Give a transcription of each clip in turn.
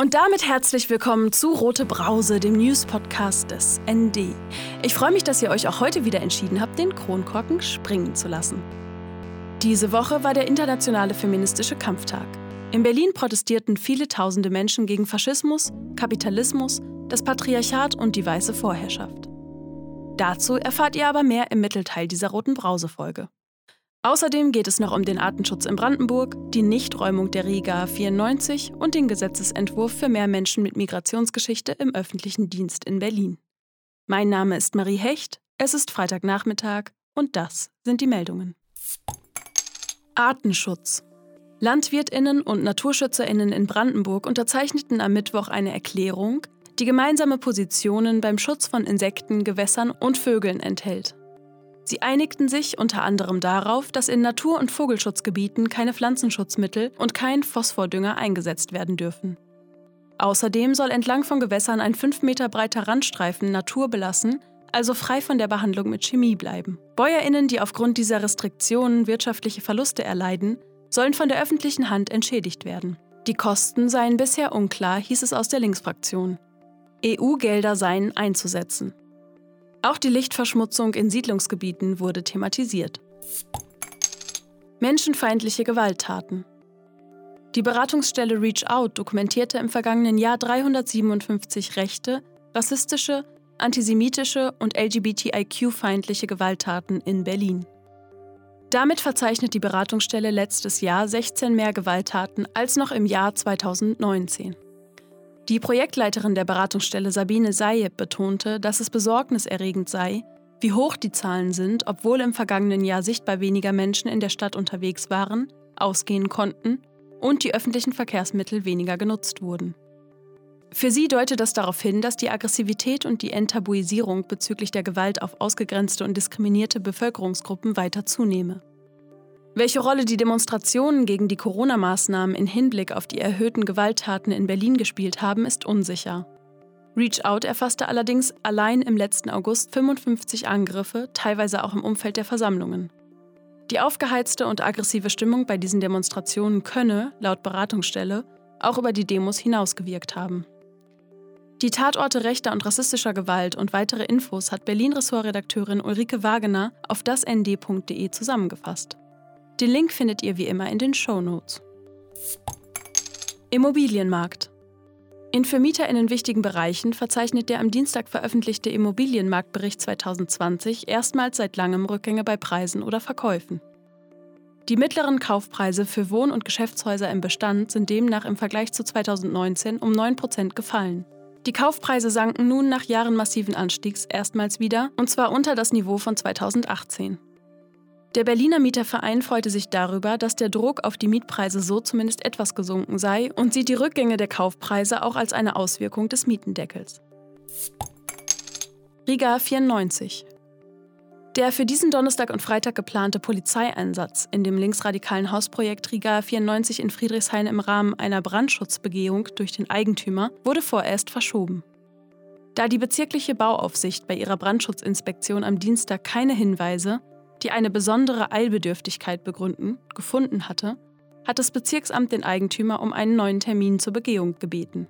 Und damit herzlich willkommen zu Rote Brause, dem News-Podcast des ND. Ich freue mich, dass ihr euch auch heute wieder entschieden habt, den Kronkorken springen zu lassen. Diese Woche war der Internationale Feministische Kampftag. In Berlin protestierten viele tausende Menschen gegen Faschismus, Kapitalismus, das Patriarchat und die weiße Vorherrschaft. Dazu erfahrt ihr aber mehr im Mittelteil dieser Roten Brause-Folge. Außerdem geht es noch um den Artenschutz in Brandenburg, die Nichträumung der Riga 94 und den Gesetzesentwurf für mehr Menschen mit Migrationsgeschichte im öffentlichen Dienst in Berlin. Mein Name ist Marie Hecht, es ist Freitagnachmittag und das sind die Meldungen. Artenschutz. Landwirtinnen und Naturschützerinnen in Brandenburg unterzeichneten am Mittwoch eine Erklärung, die gemeinsame Positionen beim Schutz von Insekten, Gewässern und Vögeln enthält. Sie einigten sich unter anderem darauf, dass in Natur- und Vogelschutzgebieten keine Pflanzenschutzmittel und kein Phosphordünger eingesetzt werden dürfen. Außerdem soll entlang von Gewässern ein 5 Meter breiter Randstreifen naturbelassen, also frei von der Behandlung mit Chemie bleiben. Bäuerinnen, die aufgrund dieser Restriktionen wirtschaftliche Verluste erleiden, sollen von der öffentlichen Hand entschädigt werden. Die Kosten seien bisher unklar, hieß es aus der Linksfraktion. EU-Gelder seien einzusetzen. Auch die Lichtverschmutzung in Siedlungsgebieten wurde thematisiert. Menschenfeindliche Gewalttaten. Die Beratungsstelle Reach Out dokumentierte im vergangenen Jahr 357 rechte, rassistische, antisemitische und LGBTIQ-feindliche Gewalttaten in Berlin. Damit verzeichnet die Beratungsstelle letztes Jahr 16 mehr Gewalttaten als noch im Jahr 2019. Die Projektleiterin der Beratungsstelle Sabine Sayeb betonte, dass es besorgniserregend sei, wie hoch die Zahlen sind, obwohl im vergangenen Jahr sichtbar weniger Menschen in der Stadt unterwegs waren, ausgehen konnten und die öffentlichen Verkehrsmittel weniger genutzt wurden. Für sie deutet das darauf hin, dass die Aggressivität und die Enttabuisierung bezüglich der Gewalt auf ausgegrenzte und diskriminierte Bevölkerungsgruppen weiter zunehme. Welche Rolle die Demonstrationen gegen die Corona-Maßnahmen in Hinblick auf die erhöhten Gewalttaten in Berlin gespielt haben, ist unsicher. Reach Out erfasste allerdings allein im letzten August 55 Angriffe, teilweise auch im Umfeld der Versammlungen. Die aufgeheizte und aggressive Stimmung bei diesen Demonstrationen könne, laut Beratungsstelle, auch über die Demos hinausgewirkt haben. Die Tatorte rechter und rassistischer Gewalt und weitere Infos hat Berlin-Ressortredakteurin Ulrike Wagener auf dasnd.de zusammengefasst. Den Link findet ihr wie immer in den Show Notes. Immobilienmarkt. In für MieterInnen wichtigen Bereichen verzeichnet der am Dienstag veröffentlichte Immobilienmarktbericht 2020 erstmals seit langem Rückgänge bei Preisen oder Verkäufen. Die mittleren Kaufpreise für Wohn- und Geschäftshäuser im Bestand sind demnach im Vergleich zu 2019 um 9% gefallen. Die Kaufpreise sanken nun nach Jahren massiven Anstiegs erstmals wieder, und zwar unter das Niveau von 2018. Der Berliner Mieterverein freute sich darüber, dass der Druck auf die Mietpreise so zumindest etwas gesunken sei und sieht die Rückgänge der Kaufpreise auch als eine Auswirkung des Mietendeckels. Riga 94 der für diesen Donnerstag und Freitag geplante Polizeieinsatz in dem linksradikalen Hausprojekt Riga 94 in Friedrichshain im Rahmen einer Brandschutzbegehung durch den Eigentümer wurde vorerst verschoben. Da die bezirkliche Bauaufsicht bei ihrer Brandschutzinspektion am Dienstag keine Hinweise die eine besondere Eilbedürftigkeit begründen, gefunden hatte, hat das Bezirksamt den Eigentümer um einen neuen Termin zur Begehung gebeten.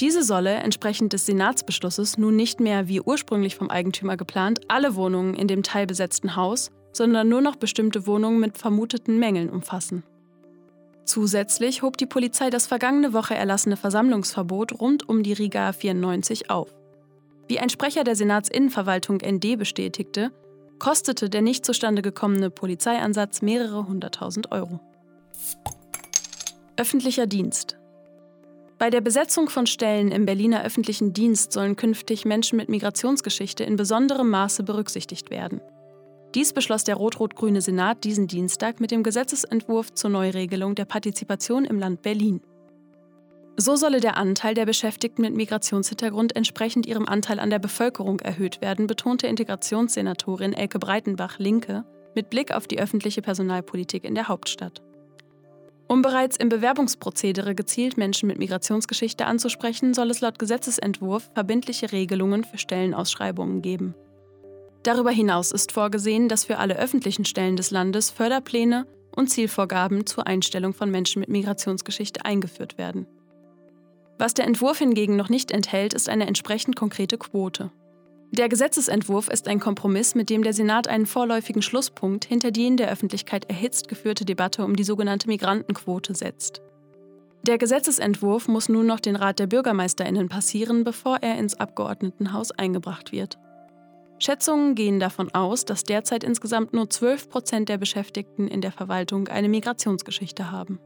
Diese solle entsprechend des Senatsbeschlusses nun nicht mehr, wie ursprünglich vom Eigentümer geplant, alle Wohnungen in dem teilbesetzten Haus, sondern nur noch bestimmte Wohnungen mit vermuteten Mängeln umfassen. Zusätzlich hob die Polizei das vergangene Woche erlassene Versammlungsverbot rund um die Riga 94 auf. Wie ein Sprecher der Senatsinnenverwaltung ND bestätigte, kostete der nicht zustande gekommene Polizeieinsatz mehrere hunderttausend Euro. Öffentlicher Dienst. Bei der Besetzung von Stellen im Berliner öffentlichen Dienst sollen künftig Menschen mit Migrationsgeschichte in besonderem Maße berücksichtigt werden. Dies beschloss der rot-rot-grüne Senat diesen Dienstag mit dem Gesetzesentwurf zur Neuregelung der Partizipation im Land Berlin. So solle der Anteil der Beschäftigten mit Migrationshintergrund entsprechend ihrem Anteil an der Bevölkerung erhöht werden, betonte Integrationssenatorin Elke Breitenbach Linke mit Blick auf die öffentliche Personalpolitik in der Hauptstadt. Um bereits im Bewerbungsprozedere gezielt Menschen mit Migrationsgeschichte anzusprechen, soll es laut Gesetzesentwurf verbindliche Regelungen für Stellenausschreibungen geben. Darüber hinaus ist vorgesehen, dass für alle öffentlichen Stellen des Landes Förderpläne und Zielvorgaben zur Einstellung von Menschen mit Migrationsgeschichte eingeführt werden. Was der Entwurf hingegen noch nicht enthält, ist eine entsprechend konkrete Quote. Der Gesetzesentwurf ist ein Kompromiss, mit dem der Senat einen vorläufigen Schlusspunkt hinter die in der Öffentlichkeit erhitzt geführte Debatte um die sogenannte Migrantenquote setzt. Der Gesetzesentwurf muss nun noch den Rat der Bürgermeisterinnen passieren, bevor er ins Abgeordnetenhaus eingebracht wird. Schätzungen gehen davon aus, dass derzeit insgesamt nur 12 Prozent der Beschäftigten in der Verwaltung eine Migrationsgeschichte haben.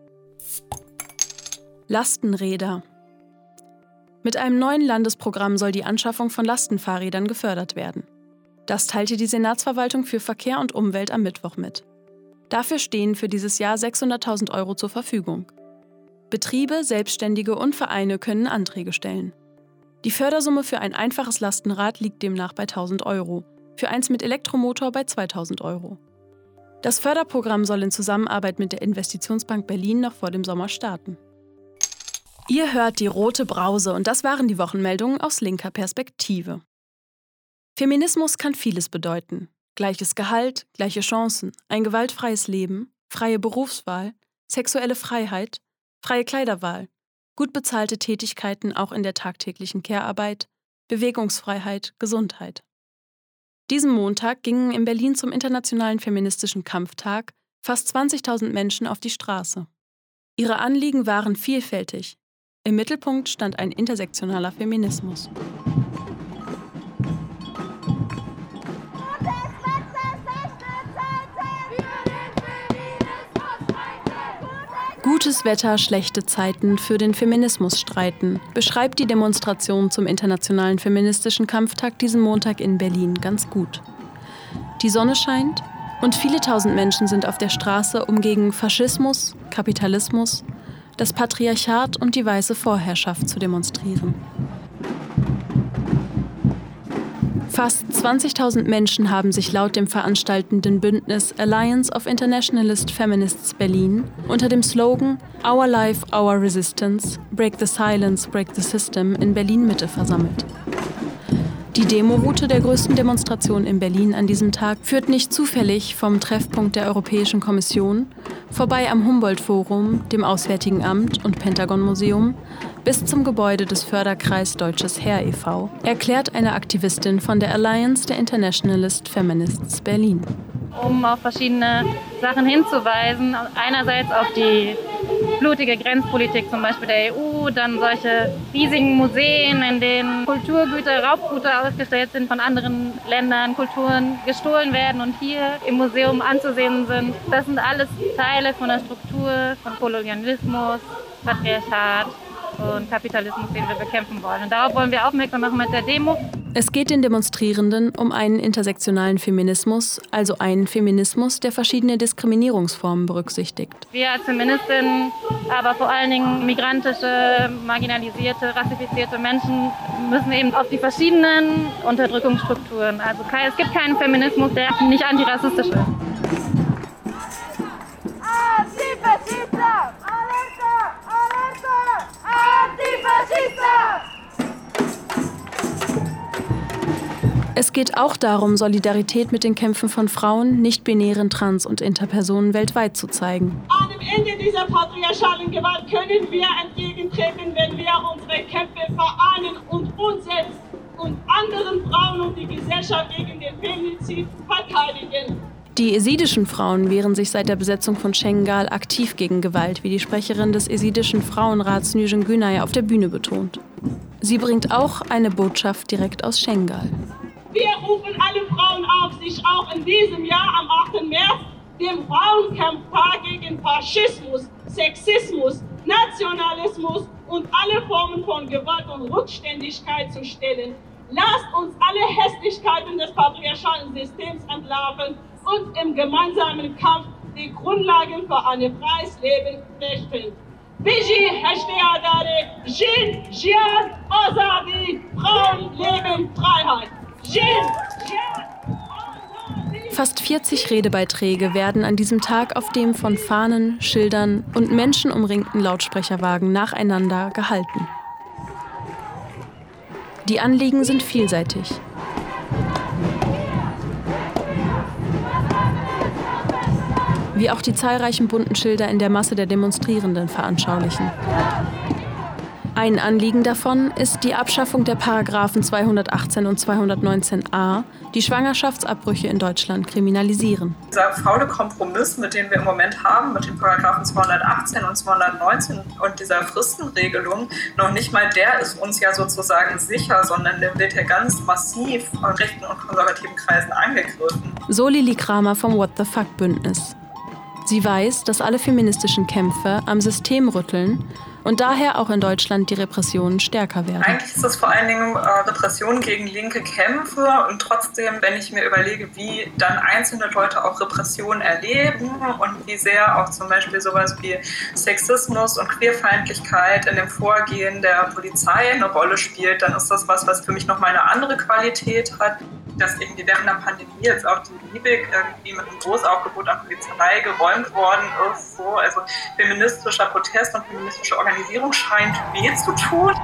Lastenräder mit einem neuen Landesprogramm soll die Anschaffung von Lastenfahrrädern gefördert werden. Das teilte die Senatsverwaltung für Verkehr und Umwelt am Mittwoch mit. Dafür stehen für dieses Jahr 600.000 Euro zur Verfügung. Betriebe, Selbstständige und Vereine können Anträge stellen. Die Fördersumme für ein einfaches Lastenrad liegt demnach bei 1000 Euro, für eins mit Elektromotor bei 2000 Euro. Das Förderprogramm soll in Zusammenarbeit mit der Investitionsbank Berlin noch vor dem Sommer starten. Ihr hört die rote Brause und das waren die Wochenmeldungen aus linker Perspektive. Feminismus kann vieles bedeuten. Gleiches Gehalt, gleiche Chancen, ein gewaltfreies Leben, freie Berufswahl, sexuelle Freiheit, freie Kleiderwahl, gut bezahlte Tätigkeiten auch in der tagtäglichen Care-Arbeit, Bewegungsfreiheit, Gesundheit. Diesen Montag gingen in Berlin zum Internationalen Feministischen Kampftag fast 20.000 Menschen auf die Straße. Ihre Anliegen waren vielfältig, im Mittelpunkt stand ein intersektionaler Feminismus. Gutes Wetter, schlechte Zeiten für den Feminismus streiten, beschreibt die Demonstration zum Internationalen Feministischen Kampftag diesen Montag in Berlin ganz gut. Die Sonne scheint und viele tausend Menschen sind auf der Straße, um gegen Faschismus, Kapitalismus, das Patriarchat und die weiße Vorherrschaft zu demonstrieren. Fast 20.000 Menschen haben sich laut dem veranstaltenden Bündnis Alliance of Internationalist Feminists Berlin unter dem Slogan Our Life, Our Resistance, Break the Silence, Break the System in Berlin Mitte versammelt. Die Demoroute der größten Demonstration in Berlin an diesem Tag führt nicht zufällig vom Treffpunkt der Europäischen Kommission, vorbei am Humboldt-Forum, dem Auswärtigen Amt und Pentagon-Museum, bis zum Gebäude des Förderkreis Deutsches Heer e.V., erklärt eine Aktivistin von der Alliance der Internationalist Feminists Berlin. Um auf verschiedene Sachen hinzuweisen. Einerseits auf die blutige Grenzpolitik zum Beispiel der EU, dann solche riesigen Museen, in denen Kulturgüter, Raubgüter ausgestellt sind von anderen Ländern, Kulturen gestohlen werden und hier im Museum anzusehen sind. Das sind alles Teile von der Struktur von Kolonialismus, Patriarchat und Kapitalismus, den wir bekämpfen wollen. Und darauf wollen wir aufmerksam machen mit der Demo. Es geht den Demonstrierenden um einen intersektionalen Feminismus, also einen Feminismus, der verschiedene Diskriminierungsformen berücksichtigt. Wir als Feministinnen, aber vor allen Dingen migrantische, marginalisierte, rassifizierte Menschen müssen eben auf die verschiedenen Unterdrückungsstrukturen. Also es gibt keinen Feminismus, der nicht antirassistisch ist. Es geht auch darum, Solidarität mit den Kämpfen von Frauen, nicht-binären Trans- und Interpersonen weltweit zu zeigen. An dem Ende dieser patriarchalen Gewalt können wir entgegentreten, wenn wir unsere Kämpfe vereinen und uns selbst und anderen Frauen und die Gesellschaft gegen den Femizid verteidigen. Die esidischen Frauen wehren sich seit der Besetzung von Schengal aktiv gegen Gewalt, wie die Sprecherin des esidischen Frauenrats Nüjen Günay auf der Bühne betont. Sie bringt auch eine Botschaft direkt aus Schengal. Wir rufen alle Frauen auf, sich auch in diesem Jahr am 8. März dem Frauenkampftag gegen Faschismus, Sexismus, Nationalismus und alle Formen von Gewalt und Rückständigkeit zu stellen. Lasst uns alle Hässlichkeiten des patriarchalen Systems entlarven und im gemeinsamen Kampf die Grundlagen für ein freies Leben rechten. Biji Hashdeadare, Jin, Jian, Azadi, Frauen, Leben, Freiheit. Fast 40 Redebeiträge werden an diesem Tag auf dem von Fahnen, Schildern und Menschen umringten Lautsprecherwagen nacheinander gehalten. Die Anliegen sind vielseitig. Wie auch die zahlreichen bunten Schilder in der Masse der Demonstrierenden veranschaulichen. Ein Anliegen davon ist die Abschaffung der Paragraphen 218 und 219a, die Schwangerschaftsabbrüche in Deutschland kriminalisieren. Dieser faule Kompromiss, mit dem wir im Moment haben, mit den Paragraphen 218 und 219 und dieser Fristenregelung, noch nicht mal der ist uns ja sozusagen sicher, sondern der wird ja ganz massiv von rechten und konservativen Kreisen angegriffen. So Lili Kramer vom What the Fuck Bündnis. Sie weiß, dass alle feministischen Kämpfe am System rütteln und daher auch in Deutschland die Repressionen stärker werden. Eigentlich ist es vor allen Dingen äh, Repression gegen linke Kämpfe und trotzdem, wenn ich mir überlege, wie dann einzelne Leute auch Repression erleben und wie sehr auch zum Beispiel sowas wie Sexismus und Queerfeindlichkeit in dem Vorgehen der Polizei eine Rolle spielt, dann ist das was, was für mich nochmal eine andere Qualität hat dass irgendwie während der Pandemie jetzt auch die Liebig irgendwie mit einem Großaufgebot an Polizei geräumt worden ist. So. Also feministischer Protest und feministische Organisierung scheint weh zu tun.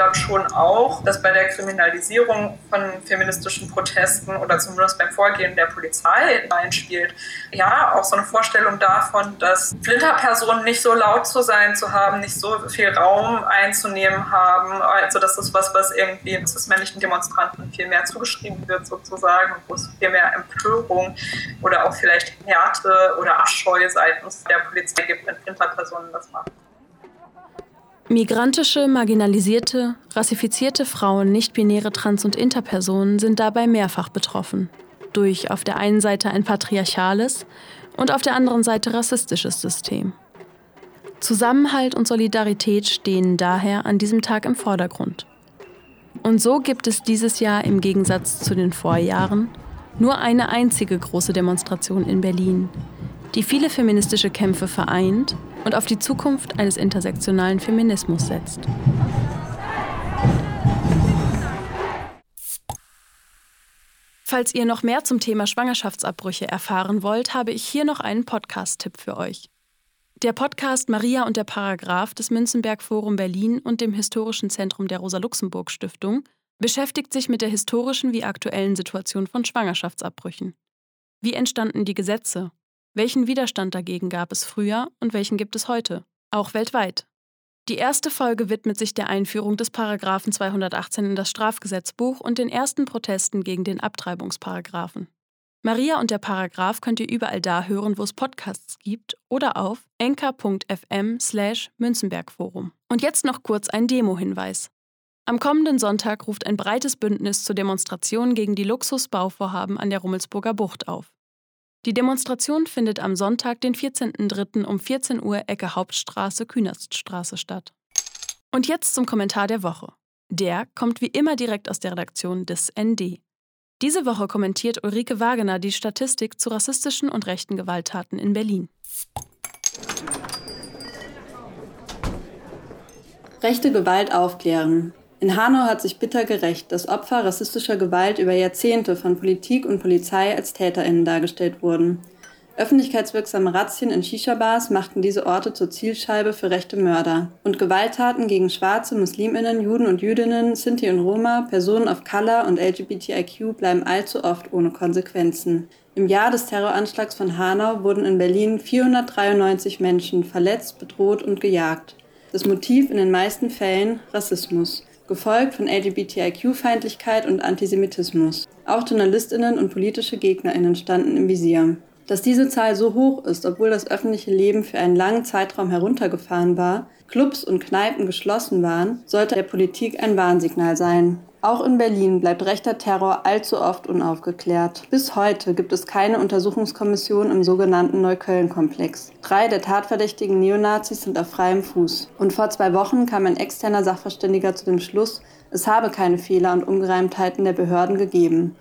Glaube schon auch, dass bei der Kriminalisierung von feministischen Protesten oder zumindest beim Vorgehen der Polizei reinspielt, ja, auch so eine Vorstellung davon, dass Flinterpersonen nicht so laut zu sein zu haben, nicht so viel Raum einzunehmen haben. Also das ist was, was irgendwie des männlichen Demonstranten viel mehr zugeschrieben wird sozusagen, wo es viel mehr Empörung oder auch vielleicht Härte oder Abscheu seitens der Polizei gibt, wenn Flinterpersonen das machen. Migrantische, marginalisierte, rassifizierte Frauen, nicht-binäre Trans- und Interpersonen sind dabei mehrfach betroffen. Durch auf der einen Seite ein patriarchales und auf der anderen Seite rassistisches System. Zusammenhalt und Solidarität stehen daher an diesem Tag im Vordergrund. Und so gibt es dieses Jahr im Gegensatz zu den Vorjahren nur eine einzige große Demonstration in Berlin, die viele feministische Kämpfe vereint und auf die Zukunft eines intersektionalen Feminismus setzt. Falls ihr noch mehr zum Thema Schwangerschaftsabbrüche erfahren wollt, habe ich hier noch einen Podcast-Tipp für euch. Der Podcast Maria und der Paragraph des Münzenberg Forum Berlin und dem Historischen Zentrum der Rosa-Luxemburg-Stiftung beschäftigt sich mit der historischen wie aktuellen Situation von Schwangerschaftsabbrüchen. Wie entstanden die Gesetze? Welchen Widerstand dagegen gab es früher und welchen gibt es heute, auch weltweit? Die erste Folge widmet sich der Einführung des Paragraphen 218 in das Strafgesetzbuch und den ersten Protesten gegen den Abtreibungsparagraphen. Maria und der Paragraph könnt ihr überall da hören, wo es Podcasts gibt oder auf enka.fm slash Münzenbergforum. Und jetzt noch kurz ein Demo-Hinweis. Am kommenden Sonntag ruft ein breites Bündnis zur Demonstration gegen die Luxusbauvorhaben an der Rummelsburger Bucht auf. Die Demonstration findet am Sonntag, den 14.03. um 14 Uhr Ecke Hauptstraße, Künaststraße statt. Und jetzt zum Kommentar der Woche. Der kommt wie immer direkt aus der Redaktion des ND. Diese Woche kommentiert Ulrike Wagener die Statistik zu rassistischen und rechten Gewalttaten in Berlin. Rechte Gewalt aufklären. In Hanau hat sich bitter gerecht, dass Opfer rassistischer Gewalt über Jahrzehnte von Politik und Polizei als TäterInnen dargestellt wurden. Öffentlichkeitswirksame Razzien in Shisha-Bars machten diese Orte zur Zielscheibe für rechte Mörder. Und Gewalttaten gegen Schwarze, Musliminnen, Juden und Jüdinnen, Sinti und Roma, Personen of Color und LGBTIQ bleiben allzu oft ohne Konsequenzen. Im Jahr des Terroranschlags von Hanau wurden in Berlin 493 Menschen verletzt, bedroht und gejagt. Das Motiv in den meisten Fällen Rassismus gefolgt von LGBTIQ-Feindlichkeit und Antisemitismus. Auch Journalistinnen und politische Gegnerinnen standen im Visier. Dass diese Zahl so hoch ist, obwohl das öffentliche Leben für einen langen Zeitraum heruntergefahren war, Clubs und Kneipen geschlossen waren, sollte der Politik ein Warnsignal sein. Auch in Berlin bleibt rechter Terror allzu oft unaufgeklärt. Bis heute gibt es keine Untersuchungskommission im sogenannten Neukölln-Komplex. Drei der tatverdächtigen Neonazis sind auf freiem Fuß. Und vor zwei Wochen kam ein externer Sachverständiger zu dem Schluss, es habe keine Fehler und Ungereimtheiten der Behörden gegeben.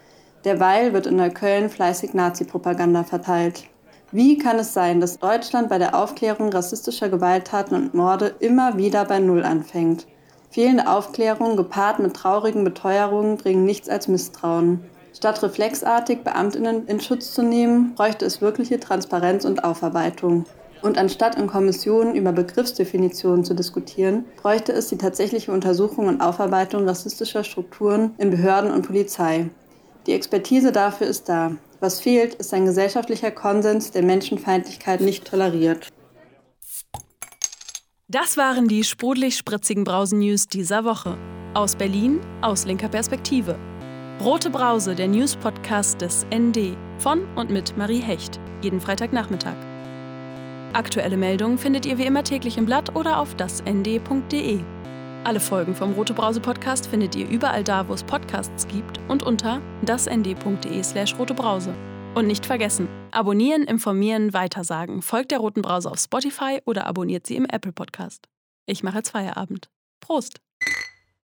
Derweil wird in Neukölln fleißig Nazi-Propaganda verteilt. Wie kann es sein, dass Deutschland bei der Aufklärung rassistischer Gewalttaten und Morde immer wieder bei Null anfängt? Fehlende Aufklärung gepaart mit traurigen Beteuerungen bringen nichts als Misstrauen. Statt reflexartig Beamtinnen in Schutz zu nehmen, bräuchte es wirkliche Transparenz und Aufarbeitung. Und anstatt in Kommissionen über Begriffsdefinitionen zu diskutieren, bräuchte es die tatsächliche Untersuchung und Aufarbeitung rassistischer Strukturen in Behörden und Polizei. Die Expertise dafür ist da. Was fehlt, ist ein gesellschaftlicher Konsens, der Menschenfeindlichkeit nicht toleriert. Das waren die sprudelig-spritzigen Brausen-News dieser Woche. Aus Berlin, aus linker Perspektive. Rote Brause, der News-Podcast des ND. Von und mit Marie Hecht. Jeden Freitagnachmittag. Aktuelle Meldungen findet ihr wie immer täglich im Blatt oder auf dasnd.de. Alle Folgen vom Rote Brause Podcast findet ihr überall da, wo es Podcasts gibt und unter dasnd.de/slash rotebrause. Und nicht vergessen, abonnieren, informieren, weitersagen. Folgt der Roten Brause auf Spotify oder abonniert sie im Apple Podcast. Ich mache jetzt Feierabend. Prost!